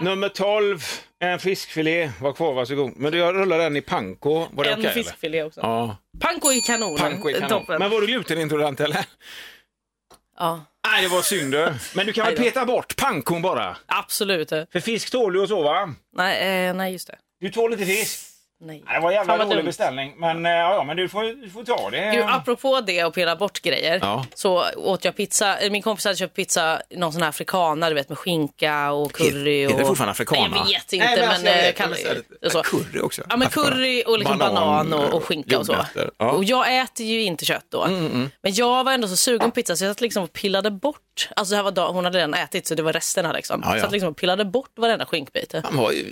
Nummer 12, en fiskfilé. Var kvar, varsågod. Men du, jag rullar den i panko. Var det En eller? fiskfilé också. Ja, Panko i kanon. panko i kanon. Toppen. Men var du glutenintolerant eller? Ja, Nej, det var synd du. Men du kan väl peta bort pankon bara? absolut. För fisk tål du och så va? Nej, eh, nej just det. Du tål inte fisk? Nej. Det var en jävla Fan, vad dålig dumt. beställning. Men, eh, ja, ja, men du får, du får ta det. Gud, apropå det och pilla bort grejer Ja. så åt jag pizza. eh, Min kompis hade köpt pizza, någon sån här afrikana, du vet med skinka och curry. Heter och... det fortfarande africana? Nej, jag vet inte, Nej, men men, alltså, jag eh, kan... är är så. curry också. Ja, men curry och liksom banan, och, och skinka och så. jordnötter. Ja. Mm, Och jag äter ju inte kött då. Men jag var ändå så sugen på pizza så jag satt liksom och pillade bort. Alltså det här var dag, hon hade redan ätit så det var resterna liksom. Ja, ja. Så jag liksom och pillade bort varenda skinkbit.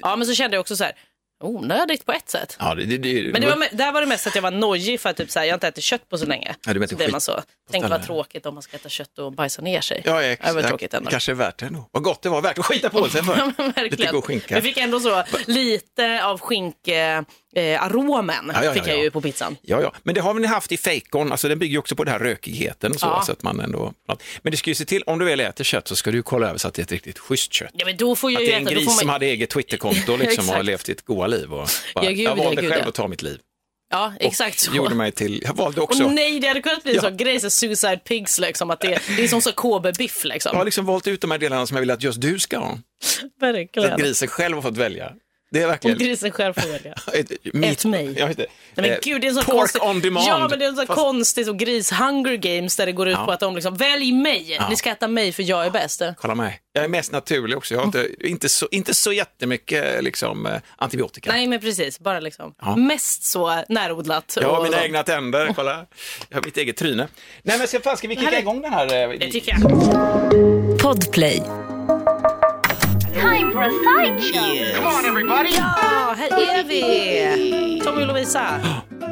Ja men så kände jag också så här, onödigt på ett sätt. Ja, det, det, det, Men det var, där var det mest att jag var nojig för att typ så här, jag har inte ätit kött på så länge. Ja, du så man så. Tänk vad tråkigt om man ska äta kött och bajsa ner sig. Ja, det var tråkigt ändå. kanske är värt det ändå. Vad gott det var, värt att skita på sig för. Ja, Lite god skinka. Jag fick ändå så lite av skink eh, aromen Ja, ja, fick jag ja. ju på pizzan. Ja, ja, men det har vi haft i fejkon, alltså den bygger ju också på den här rökigheten och så, så att man ändå... Men det ska ju se till, om du väl äter kött så ska du ju kolla över så att det är ett riktigt schysst kött. Ja men då får jag Att det är en äta. Gris man... som hade eget Twitterkonto liksom och har levt sitt goda liv. Och bara, Ja, gud, jag valde gud, själv att ta mitt liv. Ja exakt så. gjorde mig till, jag valde också, Och nej, det hade kunnat bli Ja. sån grej, så suicide pigs liksom, att det, det är som så KB-biff liksom. jag har liksom valt ut de här delarna som jag vill att just du ska ha. Så att Verkligen. grisen själv har fått välja. Det är Om verkligen... grisen själv får välja. Ett, Ät mig. Jag vet inte. Nej, men Eh, gud, det är en sån pork konstig... on demand. Ja, men det är sån Fast- konstigt och gris Hunger Games där det går ut Ja. på att de liksom, välj mig, ni ska äta mig för jag är bäst. Kolla mig. Jag är mest naturlig också. Jag har inte, inte, så, inte så jättemycket liksom, eh, antibiotika. Nej, men precis, bara liksom, Ja. mest så närodlat. Jag har och mina så. egna tänder, kolla. Jag har mitt eget tryne. Nej men så fan, ska vi kicka Härligt. igång den här? eh, Det tycker jag. Podplay. Time for a sideshow. Ja, här är vi! Tommy och Lovisa.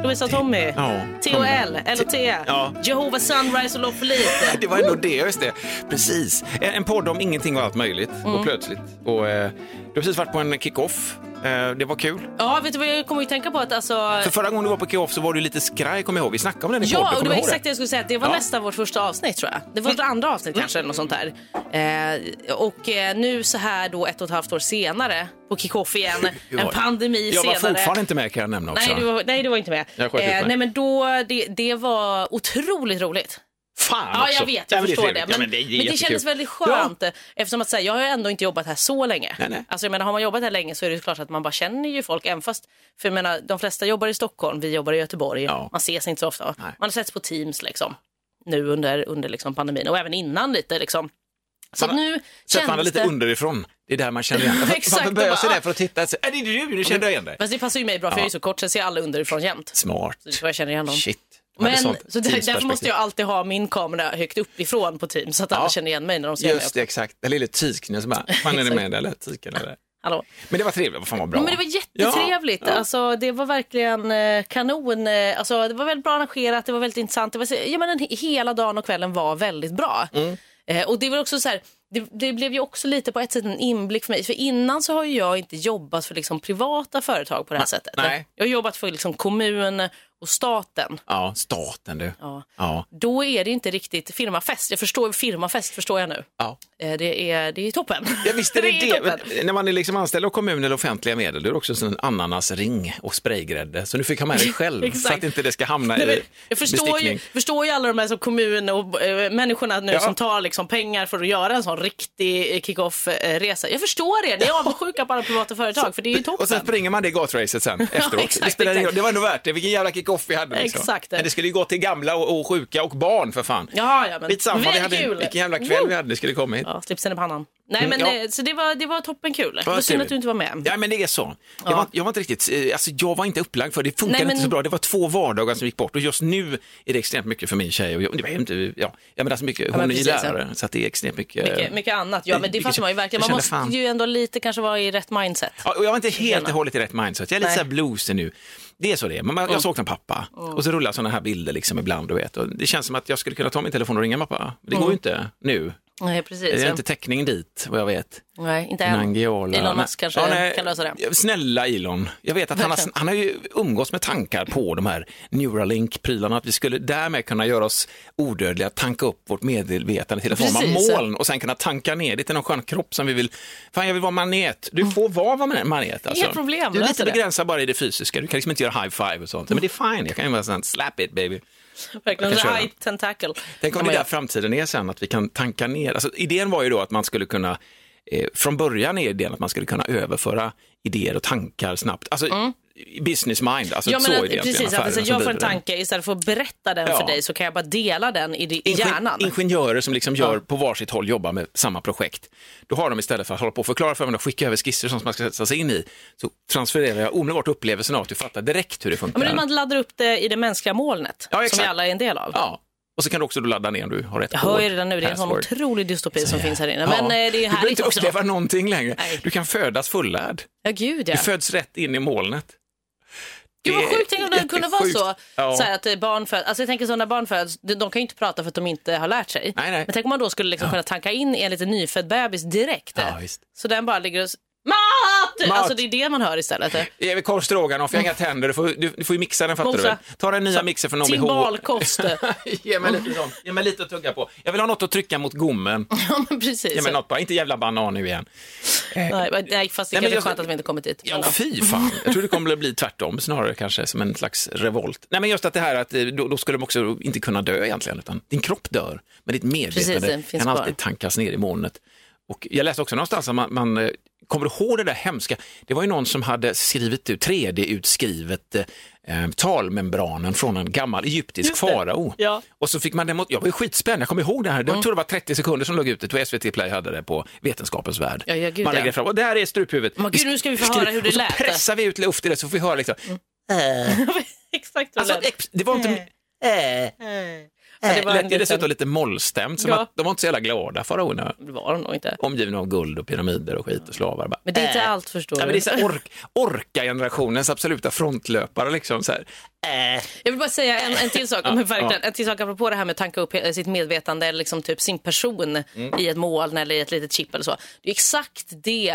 Lovisa och Tommy. Ja, T och L, L och T. Ja. Jehovah Sunrise och Love for lite. Det var ändå det, just det. Precis. En, en podd om ingenting och allt möjligt Mm. och plötsligt. Och, eh, du har precis varit på en kick-off. Eh, det var kul. Ja, vet du vad jag kommer att tänka på? Att alltså... För förra gången du var på kick-off så var du lite skraj, kommer jag ihåg. Vi snackade om den i podden, Ja, och det var exakt det jag skulle säga. Det var Ja. nästan vårt första avsnitt tror jag. Det var vårt andra avsnitt kanske, eller något sånt där. Eh, och eh, nu så här då ett och ett halvt år senare, på kickoff igen, en pandemi Jag var senare. fortfarande inte med kan jag nämna också. Nej, du var, nej, du var inte med. Mig. nej, men då, det, det var otroligt roligt. Fan Ja, också. jag vet, jag det förstår det. Men, Ja, men det, men det kändes väldigt skönt eftersom att säga, jag har ändå inte jobbat här så länge. Nej, nej. Alltså jag menar, har man jobbat här länge så är det klart att man bara känner ju folk, även fast, för jag menar, de flesta jobbar i Stockholm, vi jobbar i Göteborg, Ja. man ses inte så ofta. Nej. Man har setts på Teams liksom, nu under, under liksom pandemin och även innan lite liksom. Så Man nu att man känns lite det... underifrån. Det är där man känner igen. Exakt, Man börjar och sig där för att titta. Är det du? Nu kände jag igen dig. Fast det passar ju mig bra för Ja. jag är så kort så jag ser alla underifrån jämt. Smart. Så jag känner igen dem. Shit. Men sånt så där, därför måste jag alltid ha min kamera högt uppifrån på Teams så att alla Ja. känner igen mig när de ser mig. Just det, exakt. Den lille tiken som bara, fan är ni med eller? Tiken eller? Hallå. Men det var trevligt, vad fan vad bra. Men det var jättetrevligt. Ja, ja. Alltså, det var verkligen eh, kanon. Eh, Alltså, det var väldigt bra arrangerat, det var väldigt intressant. Det var, ja, men hela dagen och kvällen var väldigt bra. Mm. Eh, och det var också så här, det, det blev ju också lite på ett sätt en inblick för mig. För innan så har ju jag inte jobbat för liksom privata företag på det här sättet. nej. Jag har jobbat för liksom kommun och staten. Ja, staten du. Ja. Ja. Då är det inte riktigt firmafest. Jag förstår firmafest förstår jag nu. ja. Eh, det, är, det är toppen. Ja, visst är det är det. toppen. Men När man är liksom anställd av kommun eller offentliga medel, då är det också en ananasring och spraygrädde. Så du fick ha med dig själv så att inte det ska hamna Nej, i jag förstår ju, förstår ju alla de här som kommun och eh, människorna nu Ja. som tar liksom pengar för att göra en sån riktig eh, kick-off-resa. Jag förstår det. Ni är avundsjuka på alla privata företag för det är ju toppen. Och sen springer man det gatracet sen efteråt. exakt, det, spelar det var ändå värt det. Vilken jävla kick-off vi hade. Liksom. Exakt. Men det skulle ju gå till gamla och, och sjuka och barn för fan. Ja, ja, men Lite samma, vi hade, kul. vilken jävla kväll Woo! vi hade. Det skulle komma hit. Ja, slipsen i pannan. Nej, Mm, men ja. eh, så det var, det var toppen kul. Vad synd att du inte var med. Ja, men det är så. Jag, Ja. var, jag var inte riktigt, eh, alltså jag var inte upplagd för det. Det funkade Nej, men- inte så bra. Det var två vardagar som gick bort och just nu är det extremt mycket för min tjej. Och jag, det var inte, ja, jag menar så mycket, hon är ju precis, lärare så att det är extremt mycket. Mycket, mycket annat. Ja, men det fattar man ju verkligen. Man måste fan. ju ändå lite kanske vara i rätt mindset. Ja, och jag var inte helt och hållet i rätt mindset. Jag är lite Nej. så här bluesig nu. Det är så det är. Men man- jag saknar pappa. Och så rullar sådana här bilder liksom ibland. Du vet. Och det känns som att jag skulle kunna ta min telefon och ringa pappa. Det går ju inte nu. Nej, Det precis. är inte täckning dit, vad jag vet. Nej, inte än. Nangijala. Elon Musk kanske Ja, nej. kan lösa det. Snälla Elon, jag vet att han har, han har ju umgås med tankar på de här Neuralink-prylarna, att vi skulle därmed kunna göra oss odödliga, tanka upp vårt medvetande till en form av moln och sen kunna tanka ner det till någon skön kropp som vi vill. Fan, jag vill vara manet. Du får vara vad manet. Alltså. Inga problem, Du är lite det. begränsad bara i det fysiska. Du kan liksom inte göra high five och sånt. Men det är fine, jag kan ju bara sånt, slap it baby. Verkligen. Köra. High tentacle. Tänk om det där framtiden är sen, att vi kan tanka ner. Alltså, idén var ju då att man skulle kunna, eh, från början är idén att man skulle kunna överföra idéer och tankar snabbt. Alltså business mind, alltså Ja, så men är att, det precis, att alltså, jag får en den. tanke, istället för att berätta den Ja. för dig så kan jag bara dela den i, i Ingen- hjärnan. Ingenjörer som liksom gör på varsitt håll jobbar med samma projekt. Då har de istället för att hålla på och förklara för och skicka över skisser som man ska sätta sig in i, så transfererar jag omedelbart upplevelsen av att du fattar direkt hur det Ja, funkar. men det är man laddar upp det i det mänskliga molnet, Ja, som vi alla är en del av. Ja. Och så kan du också ladda ner om du har rätt Jag hör ju redan nu, det är en sån otrolig dystopi som finns här inne. Ja. Men eh, det är ju du behöver härligt inte också. uppleva någonting längre. Nej. Du kan födas fullärd. Ja, gud ja. Du föds rätt in i molnet. Gud vad sjukt, tänk om det kunde vara så. Ja. så här, att eh, barn föds, alltså jag tänker så när barn föds, de, de kan ju inte prata för att de inte har lärt sig. Nej, nej. Men tänk om man då skulle liksom kunna tanka in en liten nyfödd bebis direkt. Ja. Så den bara ligger och... Mat! Mat! Alltså det är det man hör istället. Vill korv stroganoff, jag har inga tänder, du får, du, du får ju mixa den fattar du Mosa. väl? Ta den nya mixen från OBH. Timbalkost. Ge mig lite sånt, ge mig lite att tugga på. Jag vill ha något att trycka mot gommen. ja men precis. Ge mig något bara, inte jävla banan nu igen. Nej, men- nej, fast det Nej, kanske men är jag- skönt att vi inte kommit dit. Ja, fy fan. Jag tror det kommer att bli tvärtom, snarare kanske som en slags revolt. Nej, men just att det här att eh, då, då skulle de också inte kunna dö egentligen, utan din kropp dör, men ditt Precis, medvetande finns kan kvar. alltid tankas ner i molnet. Och jag läste också någonstans att man, man eh, kommer du ihåg det där hemska, det var ju någon som hade skrivit ut, 3D-utskrivet eh, talmembranen från en gammal egyptisk farao. Ja. Mm. Och så fick man demo, jag var ju skitspänd, jag kommer ihåg det här, jag tror det var 30 sekunder som låg ute, och SVT Play hade det på Vetenskapens Värld. Ja, ja, gud, man lägger fram, och där är struphuvudet. Men gud, nu ska vi få höra hur det och så lät. pressar vi ut luft i det så får vi höra liksom. Exakt vad Alltså, det lät. ex- det var inte... Ja, det Det var lät dessutom lite mollstämt, som Ja. att de var inte så jävla glada faraonerna. Det var de nog inte. Omgivna av guld och pyramider och skit och slavar. Bara, Men det är inte äh. allt förstår Ja, men du. det är ork, orka-generationens absoluta frontlöpare. Liksom, så här. Äh. Jag vill bara säga en, en till sak, men verkligen, en till sak apropå det här med att tanka upp sitt medvetande eller liksom typ sin person Mm. i ett moln eller i ett litet chip eller så. Det är exakt det.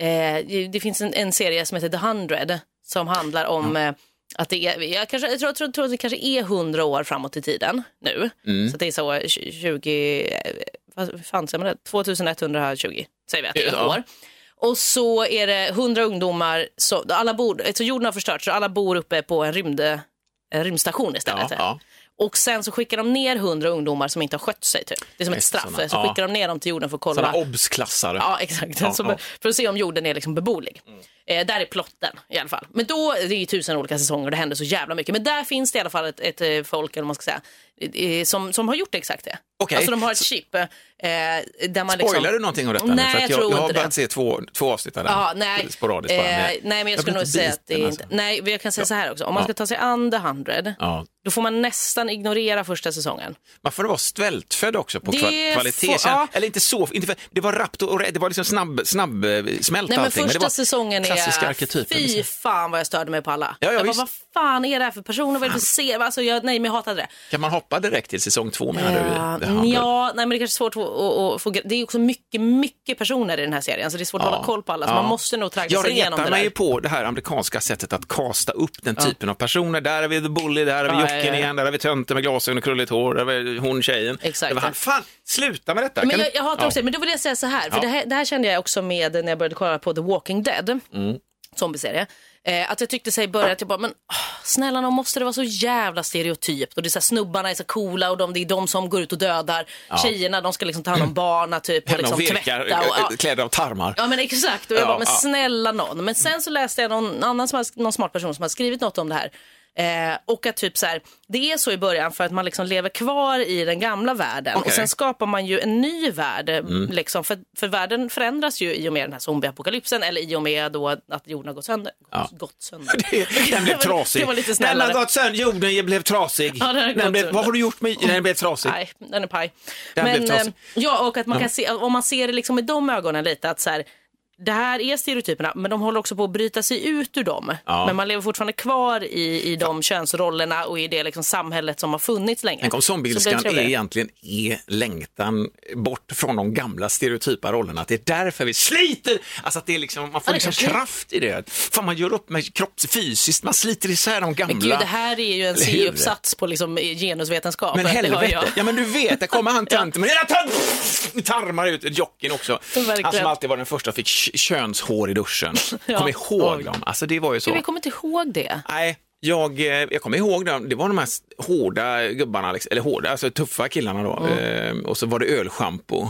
Eh, det finns en, en serie som heter The Hundred som handlar om eh, att det är, jag, kanske, jag tror, tror, tror att det kanske är 100 år framåt i tiden nu. Mm. Så det är så eh, 20, eh, vad fan säger man det? 2120 säger vi att det är Ja. år. Och så är det 100 ungdomar, så, alla bor, så jorden har förstörts så alla bor uppe på en rymd, en rymdstation istället. Ja, ja. Och sen så skickar de ner 100 ungdomar som inte har skött sig. Typ. Det är som ett straff. såna, så ja. skickar de ner dem till jorden för att kolla. Sådana obs-klassare. Ja, exakt. Ja, ja. För att se om jorden är liksom beboelig. Eh, där är plotten i alla fall. Men då, det är ju tusen olika säsonger och det händer så jävla mycket. Men där finns det i alla fall ett, ett eh, folk, eller man ska säga, som, som har gjort exakt det. Okej. Alltså de har ett chip eh, där man liksom... Spoilar du någonting om detta nu? Nej, För att jag jag, tror jag har börjat se två, två avsnitt av den. Ja, nej. Sporadiskt. Eh, men nej, men jag, jag skulle nog säga att det är inte... alltså. Nej, men jag kan säga så här också. Om man Ja. ska ta sig an The 100, Ja. då får man nästan ignorera första säsongen. Man får vara svältfödd också på Det kval- kvalitet. får- ja. Eller inte så, inte för, det var rappt och det var liksom snabb, snabb eh, smält Nej, men allting. första var säsongen är... arketyper. Fy liksom. fan vad jag störde mig på alla. Ja, ja, jag bara, vad fan är det här för personer? Vad är det för serie? Alltså, jag, nej, men jag hatade det. Kan man hoppa direkt till säsong två menar du? 100? ja, nej, men det är kanske svårt att, att få... Det är också mycket, mycket personer i den här serien, så det är svårt att hålla koll på alla. Så man måste nog tragga Jag sig igenom det mig där. ju på det här amerikanska sättet att kasta upp den typen av personer. Där har vi The Bully, där har vi Ja, Jocken ja, ja. igen, där har vi tönten med glasögon och krulligt hår, där har vi hon tjejen. Exakt. Var fan, sluta med detta. Men Kan jag, jag hatar Ja. också det. Men då vill jag säga så här, för Ja. det, här, det här kände jag också med när jag började kolla på The Walking Dead, Mm. zombieserie. Eh, att jag tyckte sig i början att jag bara, men åh, snälla någon måste det vara så jävla stereotypt och det är så här, snubbarna är så coola och de, det är de som går ut och dödar. Tjejerna de ska liksom ta hand om barnen typ och liksom virkar tvätta. Och, ja. äh, kläder av tarmar. Ja men exakt, och jag Ja, bara, men ja. snälla någon. Men sen så läste jag någon annan som har, någon smart person som har skrivit något om det här. Eh, och att typ så här, det är så i början för att man liksom lever kvar i den gamla världen Okej. och sen skapar man ju en ny värld. eh, Mm. Liksom, för, för världen förändras ju i och med den här zombieapokalypsen eller i och med då att jorden har gått sönder. Gått sönder. Den blev trasig. Det var lite Den har gått sönder, jorden blev trasig. Ja, den gått blev, vad har du gjort med den blev trasig? Nej, den är paj. Den blev Men trasig. eh, ja, och att man kan se, om man ser det liksom med de ögonen lite att så här, det här är stereotyperna, men de håller också på att bryta sig ut ur dem. Ja. Men man lever fortfarande kvar i, i de könsrollerna och i det liksom samhället som har funnits länge. Det zombieilskan är egentligen är längtan bort från de gamla stereotypa rollerna. Att det är därför vi sliter, alltså att det är liksom, man får Ja, det liksom är. kraft i det. Fan, man gör upp med kropps fysiskt, man sliter isär de gamla. Men gud, det här är ju en? C-uppsats på liksom genusvetenskap. Men Det helvete, ja men du vet, där kommer han tanten med hela tar- tarmar ut, jocken också. Verkligen. Han som alltid var den första fick könshår i duschen. Ja. Kom ihåg dem, alltså det var ju så. Gud, jag kommer inte ihåg det. Nej, jag, eh, jag kommer ihåg dem. Det var de här hårda gubbarna, liksom, eller hårda, alltså tuffa killarna då. Eh, och så var det ölschampo.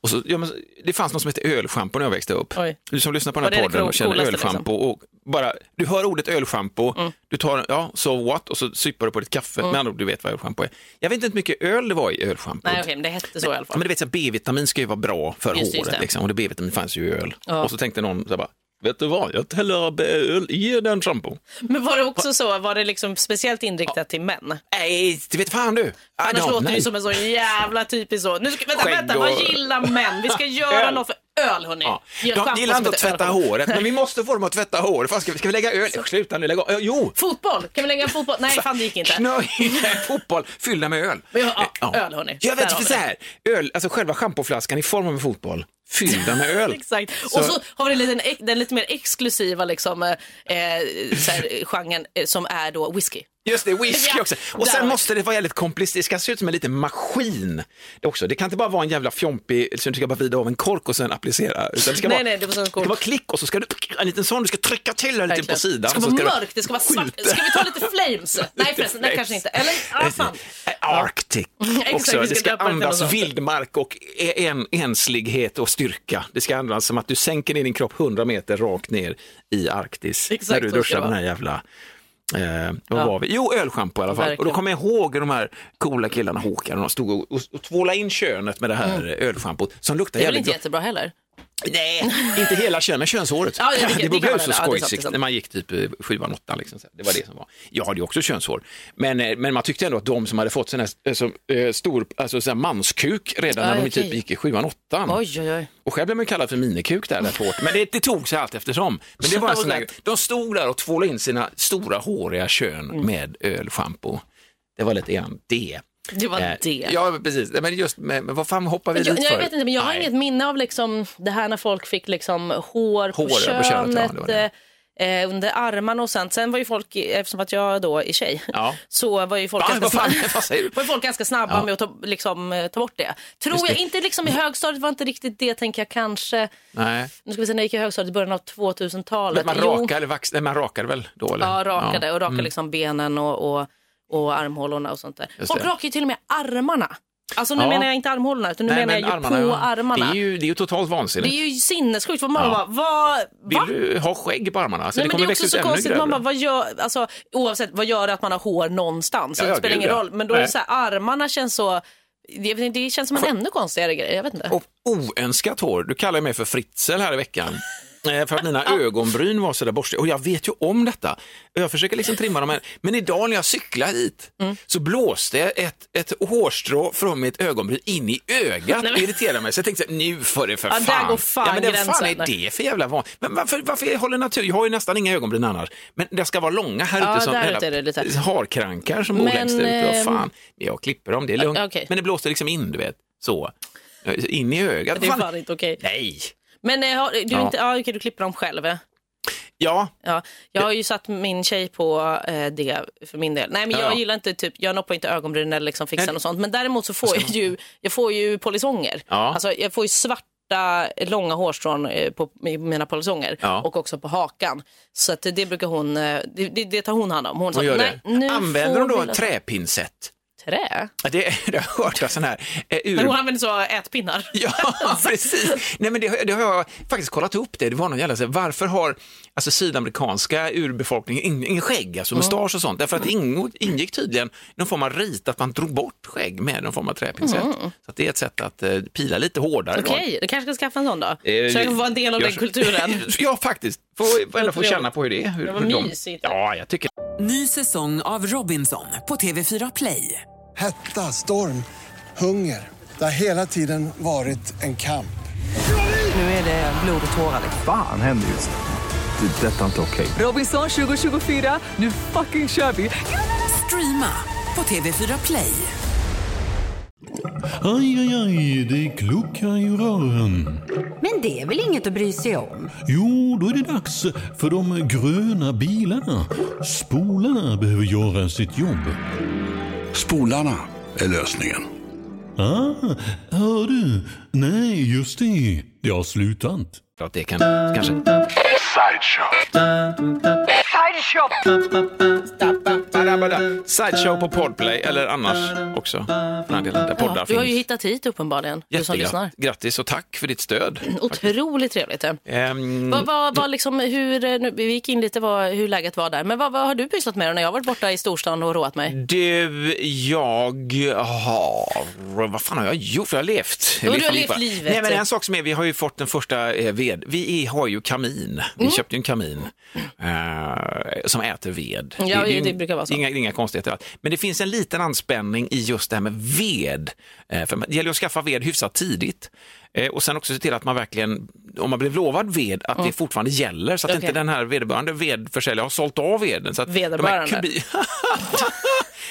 Och så, ja, men, det fanns något som hette ölschampo när jag växte upp. Oj. Du som lyssnar på den här podden och känner coolaste, ölschampo. Och bara, du hör ordet ölschampo, du tar, ja, so what, och så syppar du på ditt kaffe. Med andra ord, du vet vad ölschampo är. Jag vet inte hur mycket öl det var i ölschampo. Nej, okej, men det hette så i alla fall. men du vet, B-vitamin ska ju vara bra för Just det, just håret. det. Liksom, och det B-vitamin fanns ju i öl. Ja. Och så tänkte någon, så här, bara, vet du vad, jag häller öl i den schampo. Men var det också så, var det liksom speciellt inriktat till män? Nej, det vet fan du. Annars låter det ju som en så jävla typisk så. Nu ska, vänta, vänta, vad gillar män? Vi ska göra något för öl, hörni. Ja. De gillar inte att tvätta öl. håret, men vi måste få dem att tvätta håret. Fan, ska, vi, ska vi lägga öl? Ja, Sluta nu, lägg av. Jo! Fotboll, kan vi lägga en fotboll? Nej, fan det gick inte. Knöj fotboll fyllda med öl. Ja, ja, öl, hörni. Jag vet vi så här, öl, alltså själva schampoflaskan i form av en fotboll, fyllda med öl. Exakt. Så- Och så har vi den, lite, den lite mer exklusiva liksom, eh, så här, genren eh, som är då whisky. Just det, whisky Ja, också. Och sen måste det vara jävligt komplicerat, det ska se ut som en liten maskin det också. Det kan inte bara vara en jävla fjompig, så du ska bara vrida av en kork och sen applicera. Utan det ska Nej, vara, nej, det det ska vara klick och så ska du, en liten sån, du ska trycka till den lite på sidan. Det ska vara mörkt, det ska vara svart. Ska vi ta lite flames? Nej förresten, nej kanske inte. Eller, ah, fan. Arctic Exakt, också. vi Det ska andas vildmark och en, enslighet och styrka. Det ska andas som att du sänker ner din kropp 100 meter rakt ner i Arktis. Exakt när du duschar den här jävla Eh, vad Ja. var vi? Jo, ölschampo i alla fall. Verkligen. Och då kommer jag ihåg de här coola killarna, Håkan, de stod och, och, och tvålade in könet med det här ölschampot som luktar Mm. Det är väl jävligt inte gott. jättebra heller? Nej, inte hela könet, men könshåret. Ja, det- det- det det man så. Ja, skojsigt när man gick typ eh, sjuan, åttan. Liksom. Det var det som var. Jag hade ju också könshår. Men, eh, men man tyckte ändå att de som hade fått sån här, eh, så, stor alltså, sån här manskuk redan Ja, när de typ gick i sjuan, åttan. Oj, oj, oj. Och själv blev man kallad för minikuk där rätt hårt. Men det, det tog sig allt eftersom. Men det var en sån där, de stod där och tvålade in sina stora håriga kön Mm. med ölschampo. Det var lite grann det. Det var Eh, det. Ja, precis. Men just med, men vad fan hoppar vi Men jag, dit jag för? vet inte, men jag har Nej. inget minne av liksom det här när folk fick liksom hår på Hår, på könet, könet, ja, det det. eh, under armarna och sånt. Sen var ju folk, eftersom att jag då är tjej, Ja. så var ju folk, Va? ganska, fan? snabba, var folk ganska snabba Ja. med att ta, liksom, eh, ta bort det. Tror Just jag, det. inte liksom i högstadiet var inte riktigt det, tänker jag kanske. Nej. Nu ska vi se, när jag gick i högstadiet i början av 2000-talet. Men man vax, nej, man rakar väl då? Eller? Ja, rakade Ja. och rakade liksom benen och, och, och armhålorna och sånt där. Just Folk det. rakar ju till och med armarna. Alltså nu Ja. menar jag inte armhålorna utan nu Nej, menar jag ju armarna, på ja. armarna. Det är ju, det är ju totalt Det vansinnigt. är ju sinnessjukt. Man Ja. bara, vad, Vill va? du ha skägg på armarna? Alltså, Nej, det men det är också så konstigt. Man bara, vad gör, alltså, oavsett, vad gör det att man har hår någonstans? Ja, det spelar ingen roll. Men då är det så här, armarna känns så... Inte, Det känns som en ännu konstigare grej. Jag vet inte. Och oönskat hår. Du kallar mig för Fritzl här i veckan. Eh, För att mina ögonbryn var sådär borstiga. Och jag vet ju om detta. Och Jag försöker liksom trimma dem. här. Men idag när jag cyklade hit Mm. så blåste ett, ett hårstrå från mitt ögonbryn in i ögat. Men- irriterade mig. Så jag tänkte, nu får det för Ja, där fan. går fan ja, men det, fan gränsen. är det för jävla van? Men varför, varför håller natur? Jag har ju nästan inga ögonbryn annars. Men det ska vara långa här Ja, ute som där det lite. harkrankar som bor längst där. Vad ehm, fan, jag klipper dem, det är lugnt. Okej. Men det blåste liksom in, du vet. Så. In i ögat. Det är Fan. fan inte okej. Nej. Men eh, du, Ja. inte, ja, okej, du klipper dem själv. eh? Ja, Ja, jag har ju satt min tjej på eh, det för min del. Nej, men jag Ja. gillar inte typ, jag noppar inte ögonbryn eller liksom fixar Nej. och sånt. Men däremot så får jag ju, jag får ju polisonger. Ja. Alltså jag får ju svarta långa hårstrån eh, på mina polisonger Ja. och också på hakan. Så att det brukar hon, eh, det, det, tar hon hand om. Hon vad sa, gör nej, det? nu Använder de då en träpinsett? Trä? Det, det har jag hört av sån här eh, ur... Men hon använder så ätpinnar. Ja, precis. Nej, men det, har- det har jag faktiskt kollat upp det. Det var någon jävla, så här, varför har alltså, sydamerikanska urbefolkningen ing- ingen skägg, alltså mustasch och sånt? Därför att det ingick, ingick tydligen någon form av rit att man drog bort skägg med någon form av träpinsett. Så att det är ett sätt att eh, pila lite hårdare. då. Okej, du kanske ska skaffa en sån då? Eh, så jag kan vara en del av jag- den kulturen. ja, faktiskt. Får ändå få trevligt. känna på hur det är. Hur, Det var hur de- mysigt. Ja, jag tycker Ny säsong av Robinson på TV4 Play. Hetta, storm, hunger. Det har hela tiden varit en kamp. Nu är det blod och tårar. liksom. Fan händer just nu. Det. är Detta är inte okej. Robinson 2024, nu fucking kör vi! Streama på TV4 Play. Aj, aj, aj, det kluckar i rören. Men det är väl inget att bry sig om? Jo, då är det dags för de gröna bilarna. Spolarna behöver göra sitt jobb. Spolarna är lösningen. Ah, hör du? Nej, just det. Det har slutat. Att det kan kanske... Sideshow på Podplay eller annars också. För den delen, där poddar Ja, du har ju hittat hit uppenbarligen, du som lyssnar. Grattis och tack för ditt stöd. Otroligt trevligt. Ehm, Vad, vad, vad liksom, hur, eh, nu, vi gick in lite vad, hur läget var där, men vad, vad har du pysslat med när jag varit borta i storstan och roat mig? Du, jag har... Vad fan har jag gjort? Jag har levt. Ja, du har levt livet. Nej, men en sak som är, vi har ju fått den första eh, ved. Vi har ju kamin. Vi Mm. köpte ju en kamin eh, som äter ved. Ja, är ju det brukar vara så. Inga, inga konstigheter. Men det finns en liten anspänning i just det här med ved. Eh, för det gäller att skaffa ved hyfsat tidigt. Eh, och sen också se till att man verkligen, om man blev lovad ved, att det fortfarande gäller. Så att Mm. Okej. inte den här vederbörande vedförsäljaren har sålt av veden. Så att Vederbörande. kubi-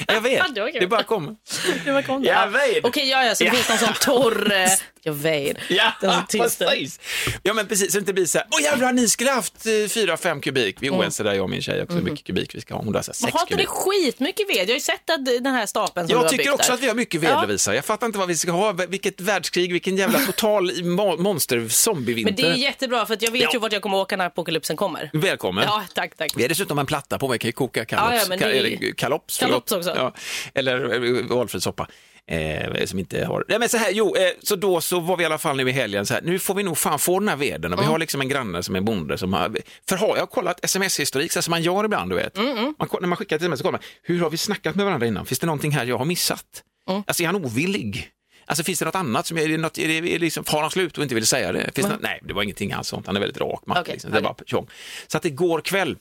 Jag vet, Det bara kommer. Det var konstigt. Jag vet. Okej, ja, ja, så det finns någon sån torr... eh, Jag vet. Ja, precis. Ja, men precis. Så det inte blir så här, åh jävlar, ni skulle haft eh, fyra, fem kubik. Vi är oense där, jag och min tjej också, hur mycket kubik vi ska ha. Hon har så här, Men sex har inte det kubik. skitmycket ved? Jag har ju sett att den här stapeln som du Jag har tycker byggt också där. att vi har mycket ved, Ja. Lovisa. Jag fattar inte vad vi ska ha. Vilket världskrig, vilken jävla total mo- monster Men det är jättebra för att jag vet Ja. ju vart jag kommer åka när apokalypsen kommer. Välkommen. Ja, tack, tack. Vi har dessutom en platta på, man kan ju koka kalops, Ja, ja, är- eller kalops. Kalops också. Ja. Eller eh, valfri soppa. Eh, som inte har... Nej, men så här, jo, eh, så då så var vi i alla fall nu i helgen så här, nu får vi nog fan få den här veden. Och vi Mm. har liksom en granne som är bonde som har, för har jag kollat sms-historik så som man gör ibland, du vet. Mm, Man, ko- när man skickar ett sms så kollar man, hur har vi snackat med varandra innan? Finns det någonting här jag har missat? Mm. Alltså är han ovillig? Alltså finns det något annat som är, det något, är det, är det liksom, har han slut och inte vill säga det? Finns det något, nej, det var ingenting alls sånt. Han är väldigt rak man. Okej, liksom. Det var tjong. Så att igår kväll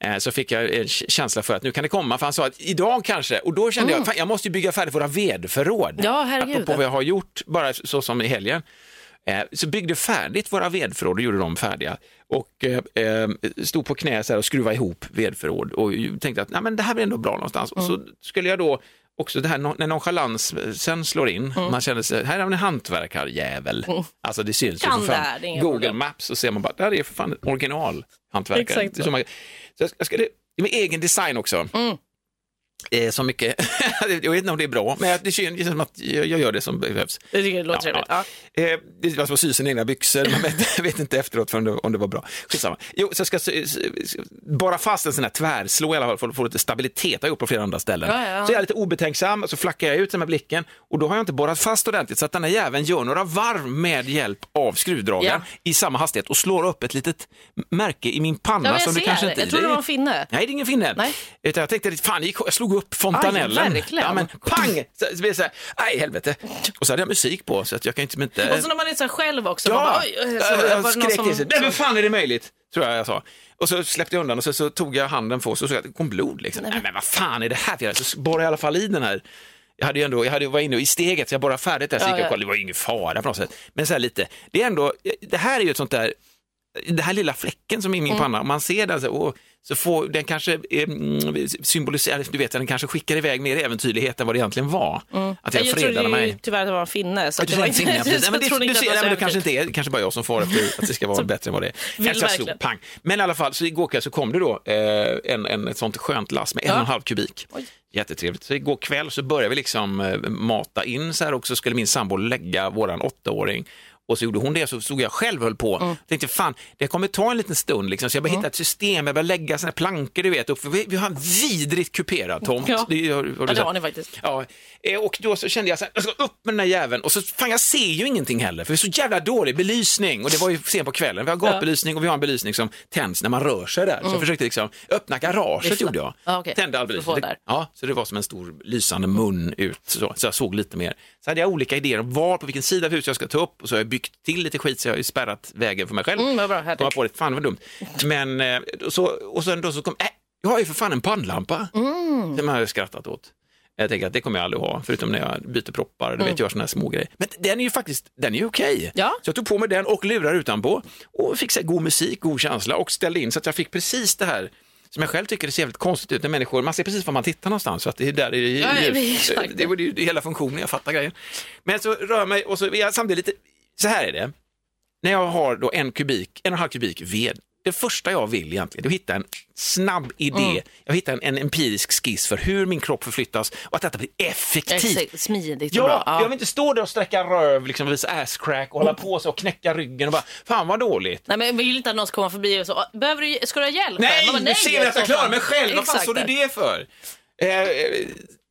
eh, så fick jag en känsla för att nu kan det komma, för han sa att idag kanske, och då kände jag, fan, jag måste bygga färdigt våra vedförråd. Mm. Ja, herregud. Apropå vad jag har gjort, bara så som i helgen. Eh, så byggde färdigt våra vedförråd och gjorde dem färdiga. Och eh, eh, stod på knä så här och skruvade ihop vedförråd och tänkte att Nej, men det här blir ändå bra någonstans. Och Mm. så skulle jag då också det här när nonchalansen slår in, Mm. man känner sig, här är en hantverkarjävel. Alltså det syns ju Kan för det fan. här, det är inga Google problem. Maps och ser man bara, där är för fan original hantverkare. Exakt Det så. så. man, så jag, jag skulle, med egen design också. Mm. Eh, så mycket, jag vet inte om det är bra, men det känns som att jag jag gör det som behövs. Jag tycker det låter trevligt. Ja. Eh, att sy sina egna byxor, man vet, vet inte efteråt för om det, om det var bra. Skitsamma. Jo, så jag ska bara fast en sån här tvärslå i alla fall för att få lite stabilitet, har jag gjort på flera andra ställen. Ja, ja. Så jag är lite obetänksam, så flackar jag ut den med blicken och då har jag inte borrat fast ordentligt så att den här jäveln gör några varv med hjälp av skruvdragaren Ja. i samma hastighet och slår upp ett litet märke i min panna Ja, men jag som du kanske inte... Jag trodde det var en finne. Nej, det är ingen finne. Nej. Utan jag tänkte, fan, jag jag slog upp fontanellen. Aj, verkligen. ja, men pang! Så, så blev det så här, aj helvete. Och så hade jag musik på så att jag kan inte... inte Och så när man är så själv också. Ja, bara, så, jag, skrek till sig. Nej, men fan är det möjligt? Tror jag jag sa. Och så släppte jag undan och så, så tog jag handen på så såg jag att det kom blod. Liksom. Nej, men vad fan är det här för Så borrade jag i alla fall i den här. Jag hade ju ändå, jag hade, var inne i steget så jag borrade färdigt där så gick jag ja. och kollade. Det var ju ingen fara på något sätt. Men så här lite, det är ändå, det här är ju ett sånt där det här lilla fläcken som är i Mm. min panna, om man ser den så, åh, så får den kanske eh, mm, symbolisera, du vet, den kanske skickar iväg mer äventyrlighet än vad det egentligen var. Att jag, Mm. jag fredade ju mig. tyvär att det var en finne. Så att det var ser inte, inte finne, precis. så Nej, men jag det, trodde du ser, nej, det men var det kanske inte är, kanske bara jag som får efter att det ska vara bättre än vad det är. Jag slå, verkligen. pang. Men i alla fall, så igår kväll så kom det då eh, en, en, ett sånt skönt lass med en och en halv kubik. Jättetrevligt. Så igår kväll så började vi liksom eh, mata in så här och så skulle min sambo lägga våran åttaåring och så gjorde hon det, så stod jag själv och höll på. Mm. Tänkte fan, det kommer ta en liten stund liksom, så jag började hitta ett system, jag började lägga såna här plankor du vet, upp, vi, vi har en vidrigt kuperad tomt. Ja. Det, har, har Ja, det har ni faktiskt. Ja, eh, och då så kände jag så här, jag ska upp med den här jäveln och så, fan jag ser ju ingenting heller, för det är så jävla dålig belysning och det var ju sent på kvällen. Vi har gatbelysning och vi har en belysning som tänds när man rör sig där. Så jag försökte liksom öppna garaget Vissla. gjorde jag. Mm. Ja, okej. Tände all belysning. Ja, så det var som en stor lysande mun ut, så, så jag såg lite mer. Så hade jag olika idéer om var, på vilken sida av huset jag ska ta upp och så har jag byggt till lite skit så jag har ju spärrat vägen för mig själv. Mm, vad bra, härligt. På det, fan vad dumt. Men, eh, så, och sen då så kom, äh, jag har ju för fan en pannlampa. Mm. Den har jag skrattat åt. Jag tänker att det kommer jag aldrig ha, förutom när jag byter proppar, du vet, gör sådana här små grejer. Men den är ju faktiskt, den är ju okej. Ja. Så jag tog på mig den och lurar utanpå och fick så god musik, god känsla och ställde in så att jag fick precis det här som jag själv tycker det ser jävligt konstigt ut när människor, man ser precis var man tittar någonstans så att det är där det är Ja, ljus. exakt. Det var ju det hela funktionen, jag fattar grejen. Men så rör jag mig och så är jag samtidigt lite, så här är det, när jag har då en kubik, en och en halv kubik ved, det första jag vill egentligen är att hitta en snabb idé, Mm. jag hittar en, en empirisk skiss för hur min kropp förflyttas och att detta blir effektivt. Exakt, Smidigt och Ja, bra. jag vill inte stå där och sträcka röv, liksom visa asscrack och hålla på så och knäcka ryggen och bara, fan vad dåligt. Nej, men jag vill inte att någon ska komma förbi och så, behöver du, ska du ha hjälp? Nej, bara, du ser att jag klarar mig själv, vad fan står du det för? Eh, eh,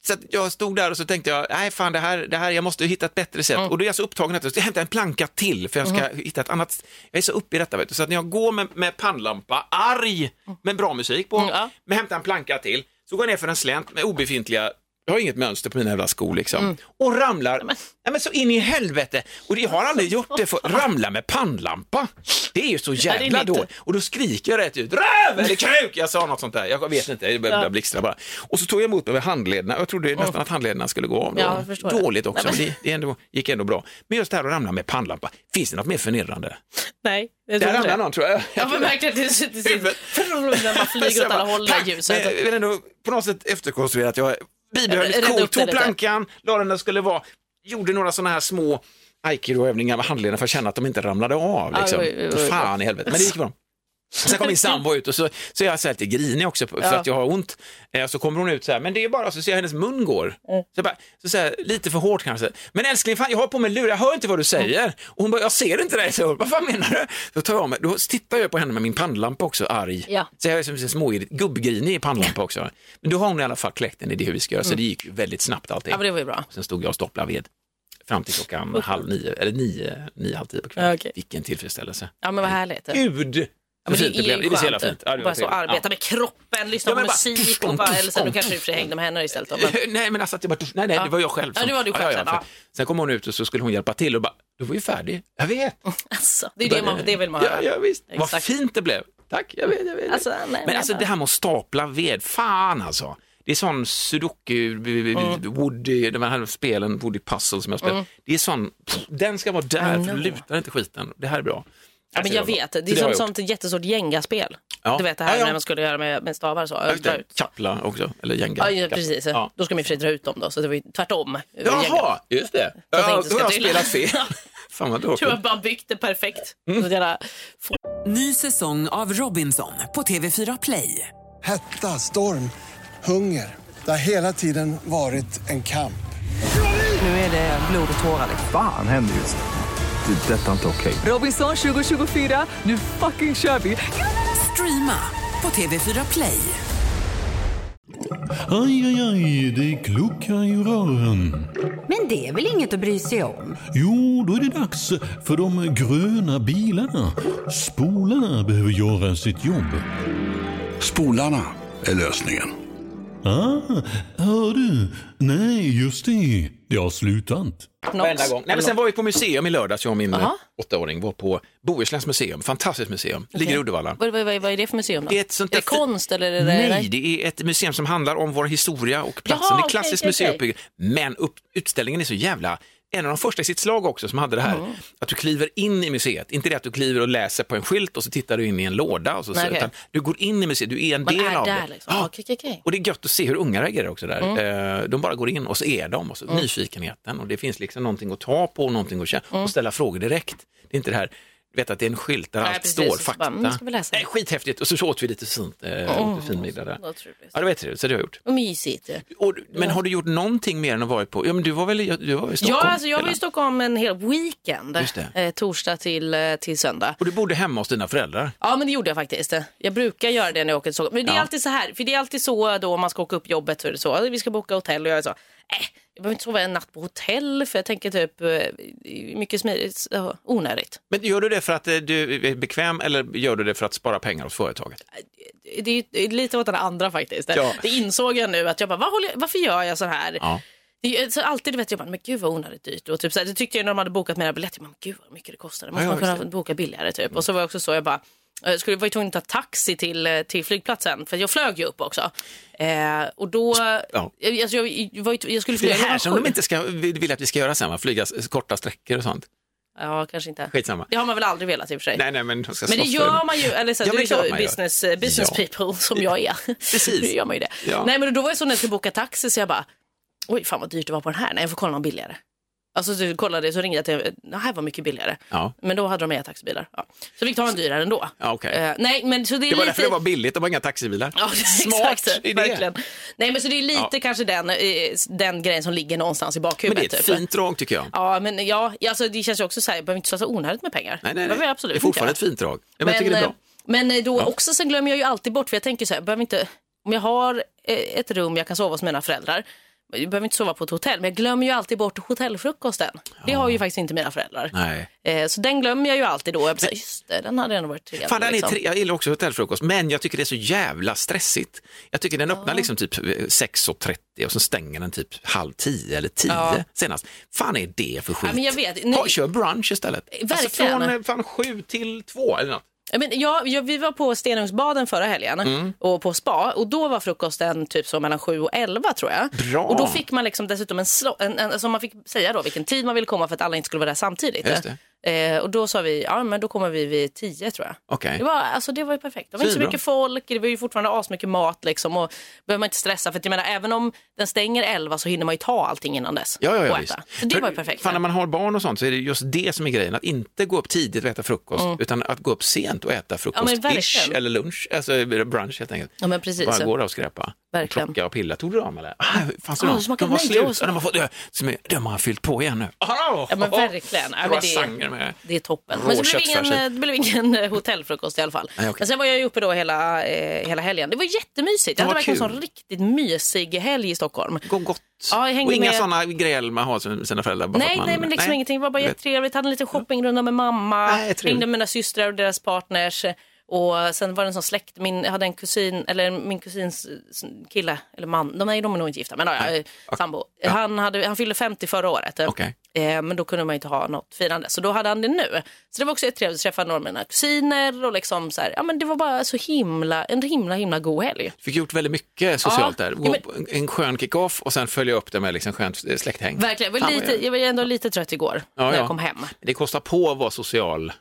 så jag stod där och så tänkte jag, nej fan det här, det här jag måste hitta ett bättre sätt. Mm. Och då är jag så upptagen att jag ska hämta en planka till för jag ska hitta ett annat, jag är så uppe i detta vet du. Så att när jag går med, med pannlampa, arg, med bra musik på, Mm, men hämtar en planka till, så går jag ner för en slänt med obefintliga jag har inget mönster på mina jävla skor liksom. Mm. Och ramlar, nej men så in i helvete. Och jag har aldrig gjort det för ramla med pannlampa. Det är ju så det jävla dåligt. Och då skriker jag rätt ut, röv eller kuk! Jag sa något sånt där, jag vet inte, det började blixtra bara. Och så tog jag emot mig med handlederna, jag trodde nästan att handlederna skulle gå av. Det Ja, jag det. Dåligt också, Nej, men men- det, det ändå, gick ändå bra. Men just det här att ramla med pannlampa, finns det något mer förnedrande? Nej, jag Där det. någon tror jag. Ja, men verkligen. Det sitter Huvudet. man flyger åt alla håll i ljuset. Men Jag vill ändå på något sätt efterkonstruera att jag bibehöll coolt, det tog plankan, la den där skulle vara, gjorde några sådana här små aikido-övningar med handlederna för att känna att de inte ramlade av. Liksom. oj, oj, oj. Fan i helvete, men det gick bra. Sen kom min sambo ut och så, så är jag så här lite grinig också för Ja. att jag har ont. Eh, Så kommer hon ut så här, men det är bara så ser jag hennes mun går. Så jag bara, så så här, lite för hårt kanske. Men älskling, fan, jag har på mig lur, jag hör inte vad du säger. Och hon bara, jag ser inte dig. Så, vad fan menar du? Då tar jag av mig, då tittar jag på henne med min pannlampa också, arg. Ja. Så jag är som en småirrig, gubbgrinig i pannlampa också. Men då har hon i alla fall kläckt en idé hur vi ska göra, så det gick väldigt snabbt allting. Ja, men det var ju bra. Sen stod jag och stopplade ved fram till klockan halv nio, eller nio, nio, halv tio på kvällen. Ja, okej. Vilken tillfredsställelse. Ja, men vad härligt. Gud! Ja, men det är blev. ju Det är så jävla skönt. fint. Ja, det var bara så arbeta Ja. med kroppen, lyssna Ja, på bara musik tuff, och bara, eller sen du kanske i och för sig hängde med henne istället. Då, men... Nej, men alltså jag bara, nej, nej, Ja. det var jag själv. Ja, det var du själv sen, för- ja. Sen kom hon ut och så skulle hon hjälpa till och bara, du var ju färdig. Jag vet. Alltså, det är det, man, det vill man höra. Ja, ja visst. Vad fint det blev. Tack, jag vet, jag vet. Alltså, nej, men alltså jag- det här med att stapla ved, fan alltså. Det är sån sudoku, Mm. Woody, de här spelen, Woody Puzzle som jag spelar. Det är sån, pff, den ska vara där, för lutar inte skiten. Det här är bra. Ja, men Alltså, jag vet, det är Så som, som ett jättestort gängaspel. Ja. Du vet det här Ja, ja. när man skulle göra med, med stavar så. Kappla också, eller gänga. Ja, ja, precis. Ja. Då ska man i och för sig dra ut dem då, så det var ju tvärtom. Jaha, just det. det Ja, då ska har jag spelat fel. Fan vad tråkigt. jag bara byggt det perfekt. Mm. Så jävla... Ny säsong av Robinson på TV4 Play. Hetta, storm, hunger. Det har hela tiden varit en kamp. Nu är det blod och tårar. liksom. Fan händer just det. Det är detta inte okej. Robinson 2024, nu fucking kör vi! Streama på TV4 Play. Aj, aj, aj, det kluckar i rören. Men det är väl inget att bry sig om? Jo, då är det dags för de gröna bilarna. Spolarna behöver göra sitt jobb. Spolarna är lösningen. Ah, hör du? Nej, just det. Det har slutat. Varenda gång. Nej, men sen var vi på museum i lördags, jag och min Aha. eh, åttaåring var på Bohusläns museum, fantastiskt museum, ligger i Uddevalla. Vad, vad, vad, är det för museum då? Det är ett sånt är det konst eller är det... Nej, det är ett museum som handlar om vår historia och platsen. Jaha, det är klassiskt okej, museiuppbygge. Men upp, utställningen är så jävla, en av de första i sitt slag också som hade det här, Mm. att du kliver in i museet. Inte det att du kliver och läser på en skylt och så tittar du in i en låda. Och så, okej. utan du går in i museet, du är en Man del är av där det. liksom. Okej, okej, okej. Och det är gött att se hur unga reagerar också där. Mm. Eh, De bara går in och så är de och så nyfikenheten och det finns liksom någonting att ta på, någonting att känna och ställa frågor direkt. Det är inte det här, vet att det är en skylt där Nej, allt precis. står, Och fakta. bara, mm, ska vi läsa? Nej, skithäftigt och så åt vi lite fint, eh, lite fin middag där. Ja, det var trevligt, så det har jag gjort. Vad mysigt. Och, men har du gjort någonting mer än att vara på, ja men du var väl du var i Stockholm? Ja, alltså jag var i? Stockholm en hel weekend. Eh, torsdag till, eh, till söndag. Och du bodde hemma hos dina föräldrar? Ja, men det gjorde jag faktiskt. Jag brukar göra det när jag åker till Stockholm. Men det är Ja. alltid så här, för det är alltid så då om man ska åka upp jobbet så är det så. Vi ska boka hotell och jag är så, äh, jag behöver inte sova en natt på hotell för jag tänker typ eh, mycket smidigt, onödigt. Men gör du det för att eh, du är bekväm eller gör du det för att spara pengar hos företaget? Det är lite åt den andra faktiskt. Ja. Det insåg jag nu att jag bara, varför gör jag så här? Ja. Så alltid vet jag bara, men gud vad onödigt dyrt. Och typ, så här, det tyckte jag när de hade bokat mina biljetter, men gud vad mycket det kostade. Måste Ja, man kunna boka billigare typ. Och så var jag också så, jag bara, Jag skulle var ju tvungen att ta taxi till, eh, till flygplatsen för jag flög ju upp också. Eh, och då, Ja. alltså, jag, ju, jag skulle Det är flyga det här som de inte ska, vill att vi ska göra sen, va? flyga korta sträckor och sånt. Ja, kanske inte. Skitsamma. Det har man väl aldrig velat i och för sig. Nej, nej, men Men det gör man ju, eller så, Ja, du är så man gör. business, eh, business Ja. people som jag är. Precis. Då gör man ju det. Ja. Nej men då var jag så när jag skulle boka taxi så jag bara, oj fan vad dyrt det var på den här, nej jag får kolla någon billigare. Alltså så kollade så ringde jag till, det här var mycket billigare. Ja. Men då hade de med taxibilar. Ja. Så vi fick ta en dyrare ändå. Ja, okej. Eh, nej men så det är Det var lite... därför det var billigt, de har inga taxibilar. Ja, Smart exakt, idé. verkligen. Nej men så det är lite Ja. kanske den, eh, den grejen som ligger någonstans i Men bakhuvudet. det är ett typ. fint drag tycker jag. Ja men ja, alltså, det känns ju också så här, jag behöver inte slösa onödigt med pengar. Nej, nej, nej. jag absolut det är fortfarande inte ett fint drag. Ja, men jag tycker det är eh, bra. Men då också sen glömmer jag ju alltid bort, för jag tänker så här, jag behöver inte, om jag har ett rum jag kan sova hos mina föräldrar, jag behöver inte sova på ett hotell, men jag glömmer ju alltid bort hotellfrukosten. Det har ju faktiskt inte mina föräldrar. Eh, så den glömmer jag ju alltid då. Jag här, just det, den hade ändå varit trevlig. Fan, liksom. tre, jag gillar också hotellfrukost, men jag tycker det är så jävla stressigt. Jag tycker den öppnar liksom typ 6.30 och så stänger den typ halv 10 eller 10 Ja. senast. Fan är det för skit? Ja, men jag vet. Nej. Ha, kör brunch istället. Alltså Verkligen. från eh, fan 7 till 2 eller något. Ja, Men jag, jag, vi var på Stenungsbaden förra helgen Mm. och på spa och då var frukosten typ så mellan 7 och 11 tror jag. Bra. Och då fick man liksom dessutom en, slå, en, en alltså man fick säga då vilken tid man ville komma för att alla inte skulle vara där samtidigt. Just Eh, och då sa vi, ja men då kommer vi vid 10 tror jag. Okej. Det var, alltså, det var ju perfekt. Det var inte så mycket folk, det var ju fortfarande asmycket mat liksom och behöver man inte stressa för att jag menar även om den stänger 11 så hinner man ju ta allting innan dess Ja, ja, ja, visst. Så det För- var ju perfekt. Fan, när man har barn och sånt så är det just det som är grejen, att inte gå upp tidigt och äta frukost, utan att gå upp sent och äta frukost, Mm. Ja, ish, eller lunch, alltså brunch helt enkelt. Ja men precis. Bara gå och skräpa. Verkligen. Plocka och pilla. Tog du dem eller? Ah, fanns det det smakar de var nej, slut. jag de har fått, är, de har fyllt på igen nu. Ah, Ja men verkligen. Ja, men det, med det är toppen. Men så blev det, ingen, det blev ingen eh, hotellfrukost i alla fall. Nej, okej. Men sen var jag ju uppe då hela, eh, hela helgen. Det var jättemysigt. Jag Ja, hade verkligen en sån riktigt mysig helg i Stockholm. Gå gott. Ja, jag hängde och inga med- sådana gräl man har med sina föräldrar. Nej, man, nej, men liksom nej. ingenting. Det var bara jättetrevligt. Hade en liten shoppingrunda med mamma. Nej. Hängde med mina systrar och deras partners. Och sen var det en sån släkt, min, jag hade en kusin, eller min kusins eh, kille, eller man, de är, de är nog inte gifta, men ja, eh, sambo. Han, hade, han fyllde 50 förra året. Okej. Eh, men då kunde man inte ha något firande, så då hade han det nu. Så det var också trevligt att träffa några av mina kusiner och liksom så här, ja men det var bara så himla, en himla himla god helg. Fick gjort väldigt mycket socialt Ja, där. ja, men- en- skön kick-off och sen följa upp det med liksom skönt eh, släkthäng. Verkligen, jag var, lite, jag var ändå lite trött igår Ja, när ja. jag kom hem. Det kostar på att vara social.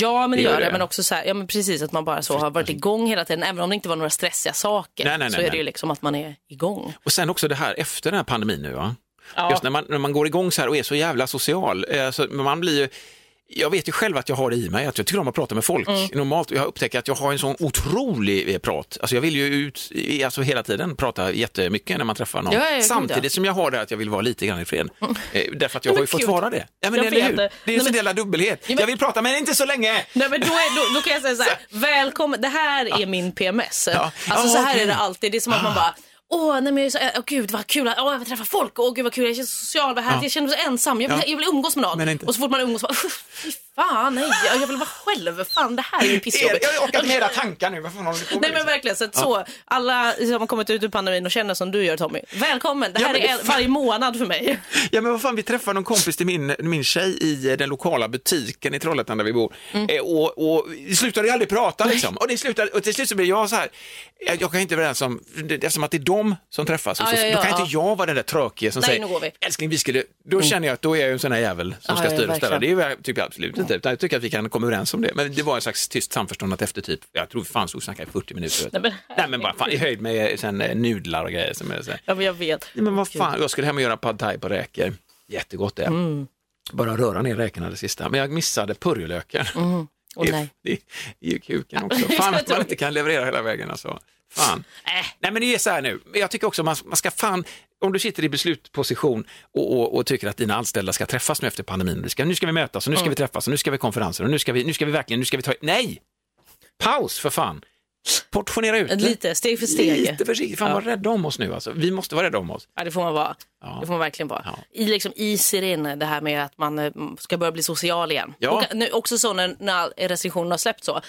Ja, men det, gör det. det. Men också så här, ja men precis att man bara så har varit igång hela tiden. Även om det inte var några stressiga saker Nej, nej, så nej, är det ju liksom att man är igång. Och sen också det här efter den här pandemin nu. Va? Ja. Just när man, när man går igång så här och är så jävla social. Eh, så man blir ju, jag vet ju själv att jag har det i mig, att jag tycker om att prata med folk. Mm. Normalt, jag har upptäckt att jag har en sån otrolig eh, prat. Alltså jag vill ju ut, i- alltså hela tiden prata jättemycket när man träffar någon. Ja, ja, Samtidigt ja. som jag har det att jag vill vara lite grann i fred. Eh, därför att jag Men har ju fått gud. vara det. Ja, men eller hur? det. Är Nej, en sån jävla dubbelhet. men- Jag vill prata, men inte så länge. Nej, men då, är, då, då kan jag säga så här, välkommen, det här är min PMS. Ja. Alltså Ja, så här okej. är det alltid, det är som att man bara Åh, nej men jag är så, åh gud vad kul, åh jag vill träffa folk, åh gud vad kul, jag känner social, vad härligt, jag känner mig så ensam, jag vill, Ja. jag vill umgås med någon. Inte. Och så fort man umgås, bara, fy fan nej, jag vill vara själv, fan det här är ju pissjobbigt. jag orkar inte med era tankar nu. Vad fan håller ni på med? Nej men verkligen, så, att så alla som har kommit ut ur pandemin och känner som du gör Tommy, välkommen, det Ja, här men är varje månad för mig. Ja men vad fan, vi träffade någon kompis till min, min tjej i den lokala butiken i Trollhättan där vi bor. Mm. Eh, och, och det slutade ju aldrig prata liksom. Och, det slutade, och till slut så blev jag så här, jag, jag kan inte vara den som, det är som att det är de som träffas. och Ja, så, ja, då ja, kan ja. inte jag vara den där tråkiga som Nej, säger, nu går vi. Mm. älskling vi skulle, då känner jag att då är jag ju en sån här jävel som Ja, ska ja, styra och ställa. Det är jag absolut inte, utan jag tycker att vi kan komma överens om det. Men det var en slags tyst samförstånd att efter typ, jag tror vi fan stod och snackade i 40 minuter. Nej, men- Nej men bara fan, i höjd med sen, eh, nudlar och grejer. Som är så. Ja men jag vet. Ja, men vad fan, jag skulle hem och göra pad thai på räkor. Jättegott det. Mm. Bara röra ner räkorna det sista. Men jag missade purjolöken. Åh, Det- nej. Det är ju kuken också. Fan att man inte kan leverera hela vägen alltså. Fan. Äh. Nej men det är så här nu, jag tycker också man, man ska fan, om du sitter i beslutposition och, och, och tycker att dina anställda ska träffas nu efter pandemin, ska, nu ska vi mötas och nu ska Mm. vi träffas och nu ska vi konferenser och nu ska vi, nu ska vi verkligen, nu ska vi ta, nej! Paus för fan! Portionera ut. Lite, steg för steg. Lite försiktigt, fan Ja. var rädda om oss nu alltså. Vi måste vara rädda om oss. Ja, det får man vara. Ja. Det får man verkligen vara. Ja. I, liksom, iser in det här med att man eh, ska börja bli social igen. Ja. Och nu, också så när, när restriktionerna har släppt så.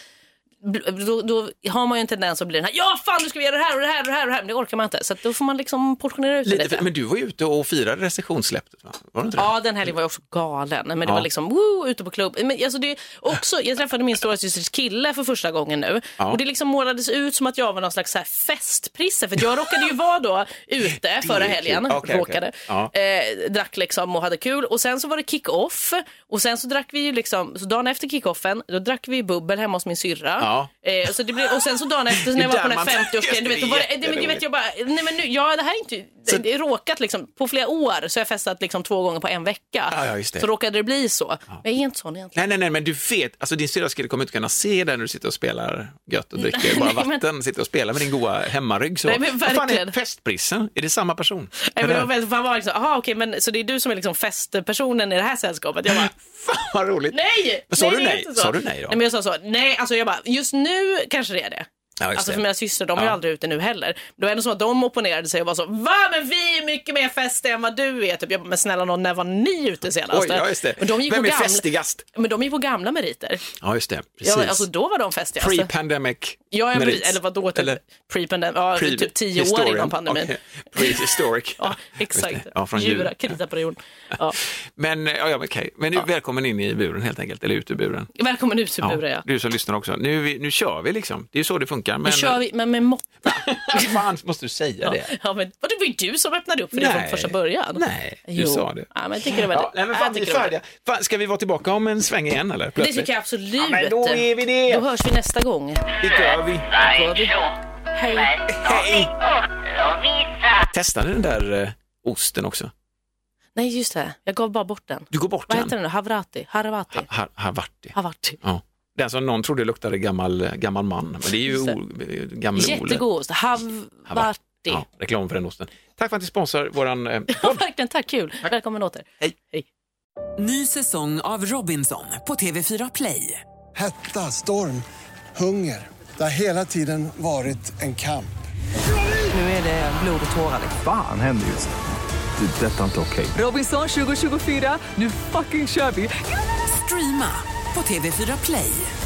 Då, då har man ju en tendens att bli den här, ja fan nu ska vi göra det här och det här och det här och det här, men det orkar man inte. Så då får man liksom portionera ut det Lite, men du var ju ute och firade recensionssläppet, va? Var du inte det? Ja, den helgen var jag också galen. Men det Ja. var liksom woo, ute på klubb. Men alltså det är också, jag träffade min stora systers kille för första gången nu. Ja. Och det liksom målades ut som att jag var någon slags så här festprisse. För jag råkade ju vara då ute förra helgen. Okej. råkade. Ja. Eh, drack liksom och hade kul. Och sen så var det kick-off. Och sen så drack vi ju liksom, så dagen efter kick-offen, då drack vi bubbel hemma hos min syrra. Ja. Eh, så det blev, och sen så dagen efter när jag var på den här 50-årsgrejen, du vet, då var det, det, men du vet jag bara, nej men nu, ja det här är inte, det, det är råkat liksom, på flera år så har jag festat liksom två gånger på en vecka. Ja, ja, just det. Så råkade det bli så. Men jag är inte sån egentligen. Nej, nej, nej, men du vet, alltså din syrra skulle komma ut och kunna se dig när du sitter och spelar gött och dricker bara Nej, men- vatten, sitter och spelar med din goa hemmarygg. Så. Nej, men Vad fan är festprissen? Är det samma person? Nej, men det var väldigt, var liksom, aha, okej, men så det är du som är liksom festpersonen i det här sällskapet. Jag bara, Fan vad roligt. nej! Men sa nej, du nej? inte. Sa du nej då? Nej, men jag sa så, nej, alltså jag bara, just nu kanske det är det. Ja, Alltså för mina systrar, de är Ja. aldrig ute nu heller. Det var ändå som att de opponerade sig och var så, va men vi är mycket mer festiga än vad du är. Typ, jag bara, men snälla någon, när var ni ute senast? Oj, ja, just det. Men de gick Vem är gamla, festigast? Men de gick på gamla meriter. Ja, just det. Precis. Ja, alltså då var de festigast. Pre-pandemic Ja, ja, merits. eller vadå, typ, Eller pre-pandemic, ja, pre- typ tio år innan pandemin. Okej. Prehistoric. Ja, exakt. Ja, från Djura, djur. krita på jorden. Ja. Men, ja, ja, okej. men nu, välkommen in i buren helt enkelt, eller ut ur buren. Välkommen ut ur buren, ja. Du som lyssnar också. Nu, vi- nu kör vi liksom. Det är så det funkar. Men, Nu kör vi, men med mått. Fan, måste du säga Ja, det? ja, men, och det var ju du som öppnade upp för det från Nej. första början. Nej, du Jo. sa det. Ja, men jag tycker det var Ja, nej, men fan, vi är det färdiga. Fan, ska vi vara tillbaka om en sväng igen eller? Det Plötsligt? tycker jag absolut. Ja, men då är vi det. Då hörs vi nästa gång. Det gör vi. Då vi. Hej. Hej! Testa den där eh, osten också. Nej, just det. Jag gav bara bort den. Du går bort Vad den. heter den? Havrati? Haravati? Ha, Havarti. Havarti. Ja. Den som någon trodde luktade gammal, gammal man, men det är ju o, gamle. Jättegod ost. Havarti. Ja, reklam för den osten. Tack för att ni sponsrar våran eh, Ja, verkligen. Tack. Kul. Välkommen åter. Hej. Hej. Ny säsong av Robinson på TV4 Play. Hetta, storm, hunger. Det har hela tiden varit en kamp. Nu är det blod och tårar. liksom. Fan händer just det. Det är detta inte okej. Robinson 2024, nu fucking kör vi! Streama på TV4 Play.